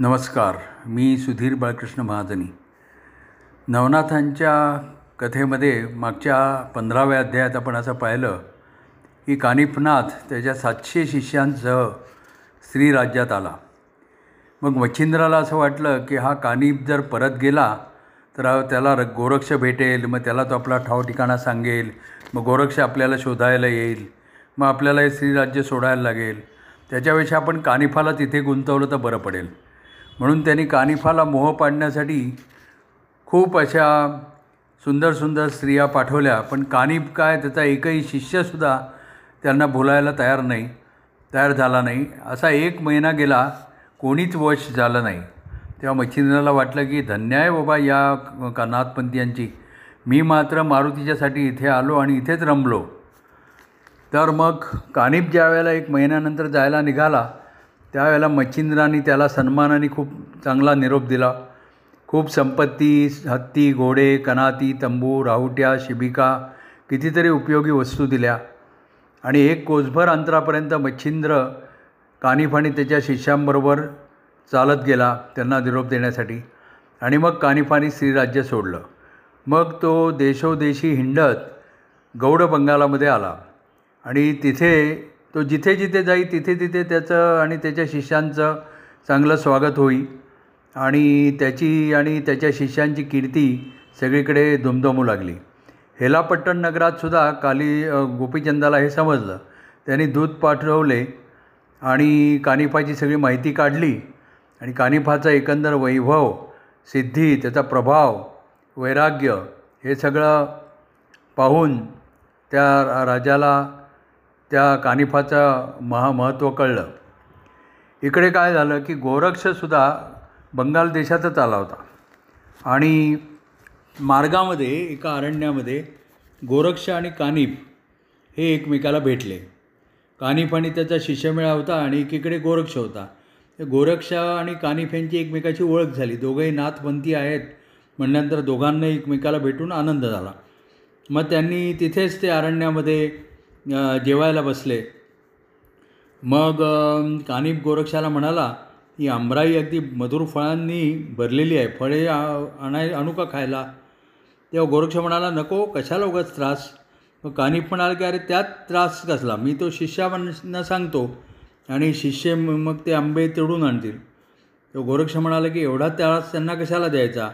नमस्कार मी सुधीर बाळकृष्ण महाजनी. नवनाथांच्या कथेमध्ये मागच्या पंधराव्या अध्यायात आपण असं पाहिलं की कानिफनाथ त्याच्या सातशे शिष्यांसह स्त्रीराज्यात आला. मग मच्छिंद्राला असं वाटलं की हा कानिफ जर परत गेला तर त्याला र गोरक्ष भेटेल मग त्याला तो आपला ठाव ठिकाणा सांगेल मग गोरक्ष आपल्याला शोधायला येईल मग आपल्याला हे स्त्रीराज्य सोडायला लागेल. त्याच्यापेक्षा आपण कानिफाला तिथे गुंतवलं तर बरं पडेल. म्हणून त्यांनी कानिफाला मोह पाडण्यासाठी खूप अशा सुंदर सुंदर स्त्रिया पाठवल्या. पण कानिफ काय त्याचा एकही शिष्यसुद्धा त्यांना बोलायला तयार नाही तयार झाला नाही. असा एक महिना गेला कोणीच वश झालं नाही. तेव्हा मच्छिंद्राला वाटलं की धन्य आहे बाबा या का मी मात्र मारुतीच्यासाठी इथे आलो आणि इथेच रमलो. तर मग कानिफ ज्या वेळेला एक महिन्यानंतर जायला निघाला त्यावेळेला मच्छिंद्राने त्याला सन्मानाने खूप चांगला निरोप दिला. खूप संपत्ती हत्ती घोडे कनाती तंबू राहुट्या शिबिका कितीतरी उपयोगी वस्तू दिल्या. आणि एक कोसभर अंतरापर्यंत मच्छिंद्र कानिफाने त्याच्या शिष्यांबरोबर चालत गेला त्यांना निरोप देण्यासाठी. आणि मग कानिफाने श्रीराज्य सोडलं. मग तो देशोदेशी हिंडत गौड बंगालामध्ये आला. आणि तिथे तो जिथे जिथे जाई तिथे तिथे त्याचं आणि त्याच्या शिष्यांचं चांगलं स्वागत होई. आणि त्याची आणि त्याच्या शिष्यांची कीर्ती सगळीकडे धुमधमू लागली. हेलापट्टण नगरातसुद्धा काली गोपीचंदाला हे समजलं. त्यांनी दूध पाठवले आणि कानिफाची सगळी माहिती काढली. आणि कानिफाचा एकंदर वैभव सिद्धी त्याचा प्रभाव वैराग्य हे सगळं पाहून त्या राजाला त्या कानिफाचं महा महत्त्व कळलं. इकडे काय झालं की गोरक्षसुद्धा बंगाल देशातच आला होता. आणि मार्गामध्ये एका अरण्यामध्ये गोरक्ष आणि कानिफ हे एकमेकाला भेटले. कानिफ आणि त्याचा शिष्यमेळा होता आणि एकीकडे गोरक्ष होता. गोरक्ष आणि कानिफ यांची एकमेकाची ओळख झाली. दोघंही नाथपंथी आहेत म्हणल्यानंतर दोघांना एकमेकाला भेटून आनंद झाला. मग त्यांनी तिथेच ते अरण्यामध्ये जेवायला बसले. मग कानिप गोरक्षाला म्हणाला ही आंबराई अगदी मधुर फळांनी भरलेली आहे. फळे आणाय आणू का खायला? तेव्हा गोरक्ष म्हणाला नको कशाला उगाच त्रास? मग कानिप म्हणाला की अरे त्यात त्रास कसला? मी तो शिष्याना सांगतो आणि शिष्य मग ते आंबे तोडून आणतील. तो गोरक्ष म्हणाला की एवढा त्रास त्यांना कशाला द्यायचा?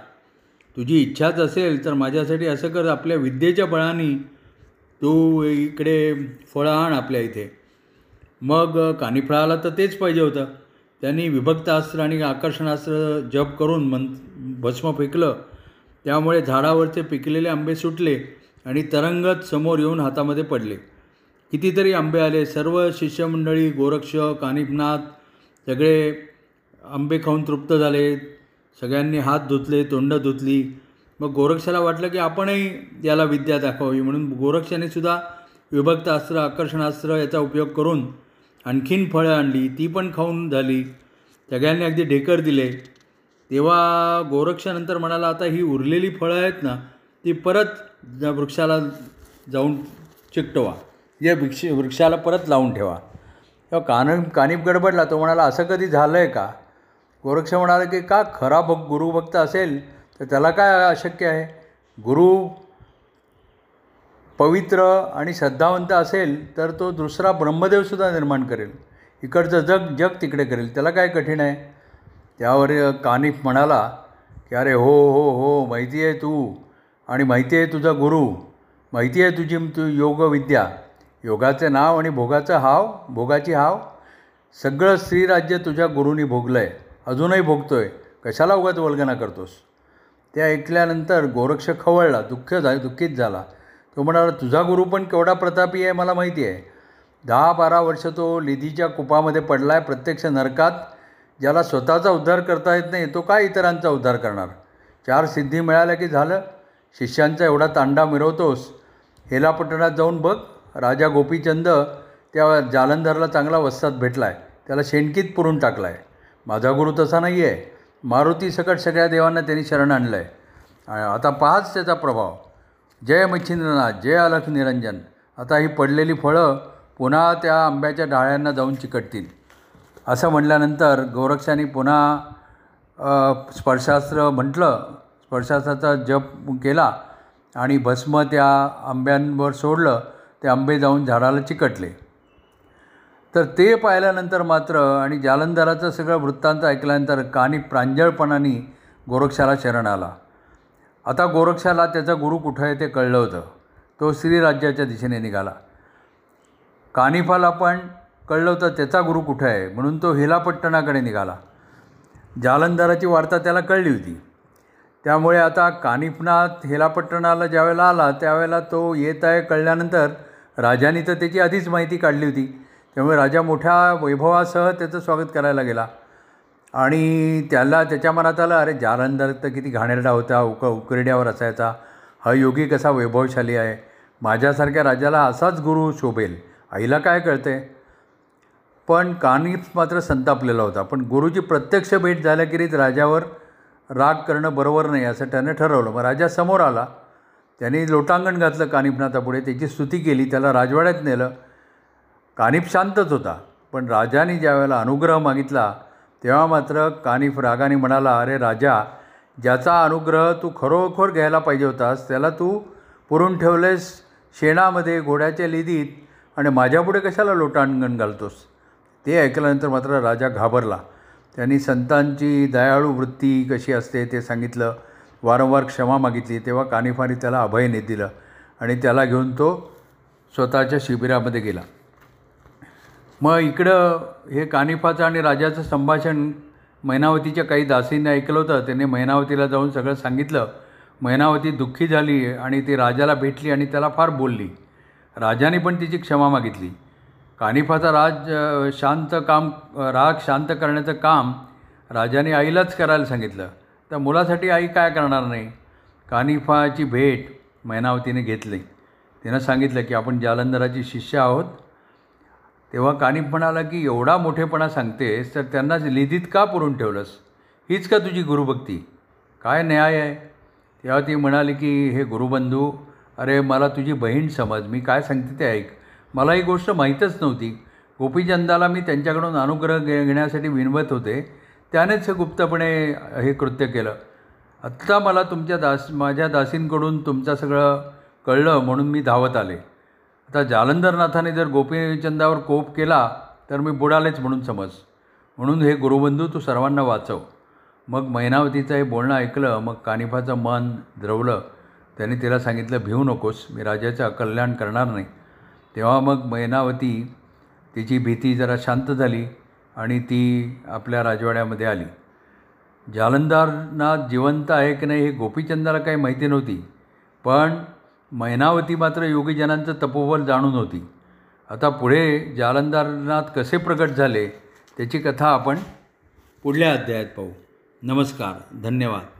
तुझी इच्छाच असेल तर माझ्यासाठी असं कर. आपल्या विद्येच्या बळाने तू इकडे फळं आण आपल्या इथे. मग कानिफळाला तर तेच पाहिजे होतं. त्यांनी विभक्त अस्त्र आणि आकर्षणास्त्र जप करून मन भस्म फेकलं. त्यामुळे झाडावरचे पिकलेले आंबे सुटले आणि तरंगत समोर येऊन हातामध्ये पडले. कितीतरी आंबे आले. सर्व शिष्यमंडळी गोरक्ष कानिफनाथ सगळे आंबे खाऊन तृप्त झाले. सगळ्यांनी हात धुतले तोंड धुतली. मग गोरक्षाला वाटलं की आपणही याला विद्या दाखवावी म्हणून गोरक्षाने सुद्धा विभक्त अस्त्र आकर्षणास्त्र याचा उपयोग करून आणखीन फळं आणली. ती पण खाऊन झाली. सगळ्यांनी अगदी ढेकर दिले. तेव्हा गोरक्षानंतर म्हणाला आता ही उरलेली फळं आहेत ना ती परत वृक्षाला जाऊन चिकटवा. या वृक्ष वृक्षाला परत लावून ठेवा. तेव्हा कान कानिप गडबडला. तो म्हणाला असं कधी झालं आहे का? गोरक्ष म्हणाला की का खरा भक् गुरुभक्त असेल तर त्याला काय अशक्य आहे? गुरु पवित्र आणि श्रद्धावंत असेल तर तो दुसरा ब्रह्मदेवसुद्धा निर्माण करेल. इकडचं जग जग तिकडे करेल. त्याला काय कठीण आहे? त्यावर कानिफ म्हणाला की अरे हो हो हो माहिती आहे तू आणि माहिती आहे तुझा गुरु. माहिती आहे तुझी तू योगविद्या. योगाचे नाव आणि भोगाचं हाव भोगाची हाव. सगळं स्त्रीराज्य तुझ्या गुरुनी भोगलं आहे अजूनही भोगतो आहे कशाला उगाच वल्गना करतोस? ते ऐकल्यानंतर गोरक्ष खवळला दुःख झा दुःखित झाला. तो म्हणाला तुझा गुरु पण केवढा प्रतापी आहे मला माहिती आहे. दहा बारा वर्ष तो लिधीच्या कुपामध्ये पडला आहे प्रत्यक्ष नरकात. ज्याला स्वतःचा उद्धार करता येत नाही तो काय इतरांचा उद्धार करणार? चार सिद्धी मिळाल्या की झालं? शिष्यांचा एवढा तांडा मिरवतोस. हेलापट्टणात जाऊन बघ. राजा गोपीचंद त्या जालंधरला चांगला वस्तात भेटला आहे त्याला शेणकीत पुरून टाकला आहे माझा गुरु तसा नाही आहे मारुती सकट सगळ्या देवांना त्यांनी शरण आणलं आहे आता पाहाच त्याचा प्रभाव. जय मच्छिंद्रनाथ जय अलख निरंजन. आता ही पडलेली फळं पुन्हा त्या आंब्याच्या डाळ्यांना जाऊन चिकटतील. असं म्हटल्यानंतर गोरक्षाने पुन्हा स्पर्शास्त्र म्हटलं. स्पर्शास्त्राचा जप केला आणि भस्म त्या आंब्यांवर सोडलं. ते आंबे जाऊन झाडाला चिकटले. तर ते पाहिल्यानंतर मात्र आणि जालंधराचं सगळं वृत्तांत ऐकल्यानंतर कानी प्रांजळपणाने गोरक्षाला शरण आला. आता गोरक्षाला त्याचा गुरु कुठं आहे ते कळलं होतं. तो श्रीराज्याच्या दिशेने निघाला. कानिफाला पण कळलं होतं त्याचा गुरु कुठं आहे म्हणून तो हेलापट्टणाकडे निघाला. जालंधराची वार्ता त्याला कळली होती. त्यामुळे आता कानिफनाथ हेलापट्टणाला ज्यावेळेला आला त्यावेळेला तो येत आहे कळल्यानंतर राजाने तर त्याची आधीच माहिती काढली होती. त्यामुळे राजा मोठ्या वैभवासह त्याचं स्वागत करायला गेला. आणि त्याला त्याच्या मनात आलं अरे जालंधर तर किती घाणेरडा होता उक उकरड्यावर असायचा. हा योगी कसा वैभवशाली आहे. माझ्यासारख्या राजाला असाच गुरु शोभेल. आईला काय कळते? पण कानिप्स मात्र संतापलेला होता. पण गुरुची प्रत्यक्ष भेट झाल्याखेरीज राजावर राग करणं बरोबर नाही असं त्यानं ठरवलं. मग राजा समोर आला. त्याने लोटांगण घातलं कानिफनाथापुढे त्याची स्तुती केली. त्याला राजवाड्यात नेलं. कानिफ शांतच होता पण राजाने ज्यावेळेला अनुग्रह मागितला तेव्हा मात्र कानिफ रागाने म्हणाला अरे राजा ज्याचा अनुग्रह तू खरोखर घ्यायला पाहिजे होतास त्याला तू पुरून ठेवलेस शेणामध्ये घोड्याच्या लिदीत आणि माझ्यापुढे कशाला लोटांगण घालतोस? ते ऐकल्यानंतर मात्र राजा घाबरला. त्यांनी संतांची दयाळू वृत्ती कशी असते ते सांगितलं. वारंवार क्षमा मागितली. तेव्हा कानिफाने त्याला अभयने दिलं आणि त्याला घेऊन तो स्वतःच्या शिबिरामध्ये गेला. मग इकडं हे कानिफाचं आणि राजाचं संभाषण मैनावतीच्या काही दासींनी ऐकलं होतं. त्याने मैनावतीला जाऊन सगळं सांगितलं. मैनावती दुःखी झाली आणि ती राजाला भेटली आणि त्याला फार बोलली. राजाने पण तिची क्षमा मागितली. कानिफाचा राज शांत काम राग शांत करण्याचं काम राजाने आईलाच करायला सांगितलं. तर मुलासाठी आई काय करणार नाही? कानिफाची भेट मैनावतीने घेतली. तिनं सांगितलं की आपण जालंधराची शिष्य आहोत. तेव्हा कानिफ म्हणाला की एवढा मोठेपणा सांगतेस तर त्यांना निधीत का पुरून ठेवलंस? हीच का तुझी गुरुभक्ती? काय न्याय आहे? तेव्हा ती म्हणाली की हे गुरुबंधू अरे मला तुझी बहीण समज मी काय सांगते ते ऐक. मला ही गोष्ट माहीतच नव्हती. गोपीचंदाला मी त्यांच्याकडून अनुग्रह घे घेण्यासाठी विनवत होते. त्यानेच हे गुप्तपणे हे कृत्य केलं. आत्ता मला तुमच्या दास माझ्या दासींकडून तुमचं सगळं कळलं म्हणून मी धावत आले. आता जालंधरनाथाने जर गोपीचंदावर कोप केला तर मी बुडालेच म्हणून समज. म्हणून हे गुरुबंधू तू सर्वांना वाचव. मग मैनावतीचं हे बोलणं ऐकलं मग कानिफाचं मन द्रवलं. त्याने तिला सांगितलं भिवू नकोस मी राजाचं अकल्याण करणार नाही. तेव्हा मग मैनावती तिची भीती जरा शांत झाली आणि ती आपल्या राजवाड्यामध्ये आली. जालंधरनाथ जिवंत आहे की नाही हे गोपीचंदाला काही माहिती नव्हती पण मैनावती मात्र योगीजनांचं तपोबल जाणून होती. आता पुढे जालंधारनाथ कसे प्रकट झाले त्याची कथा आपण पुढल्या अध्यायात पाहू. नमस्कार धन्यवाद.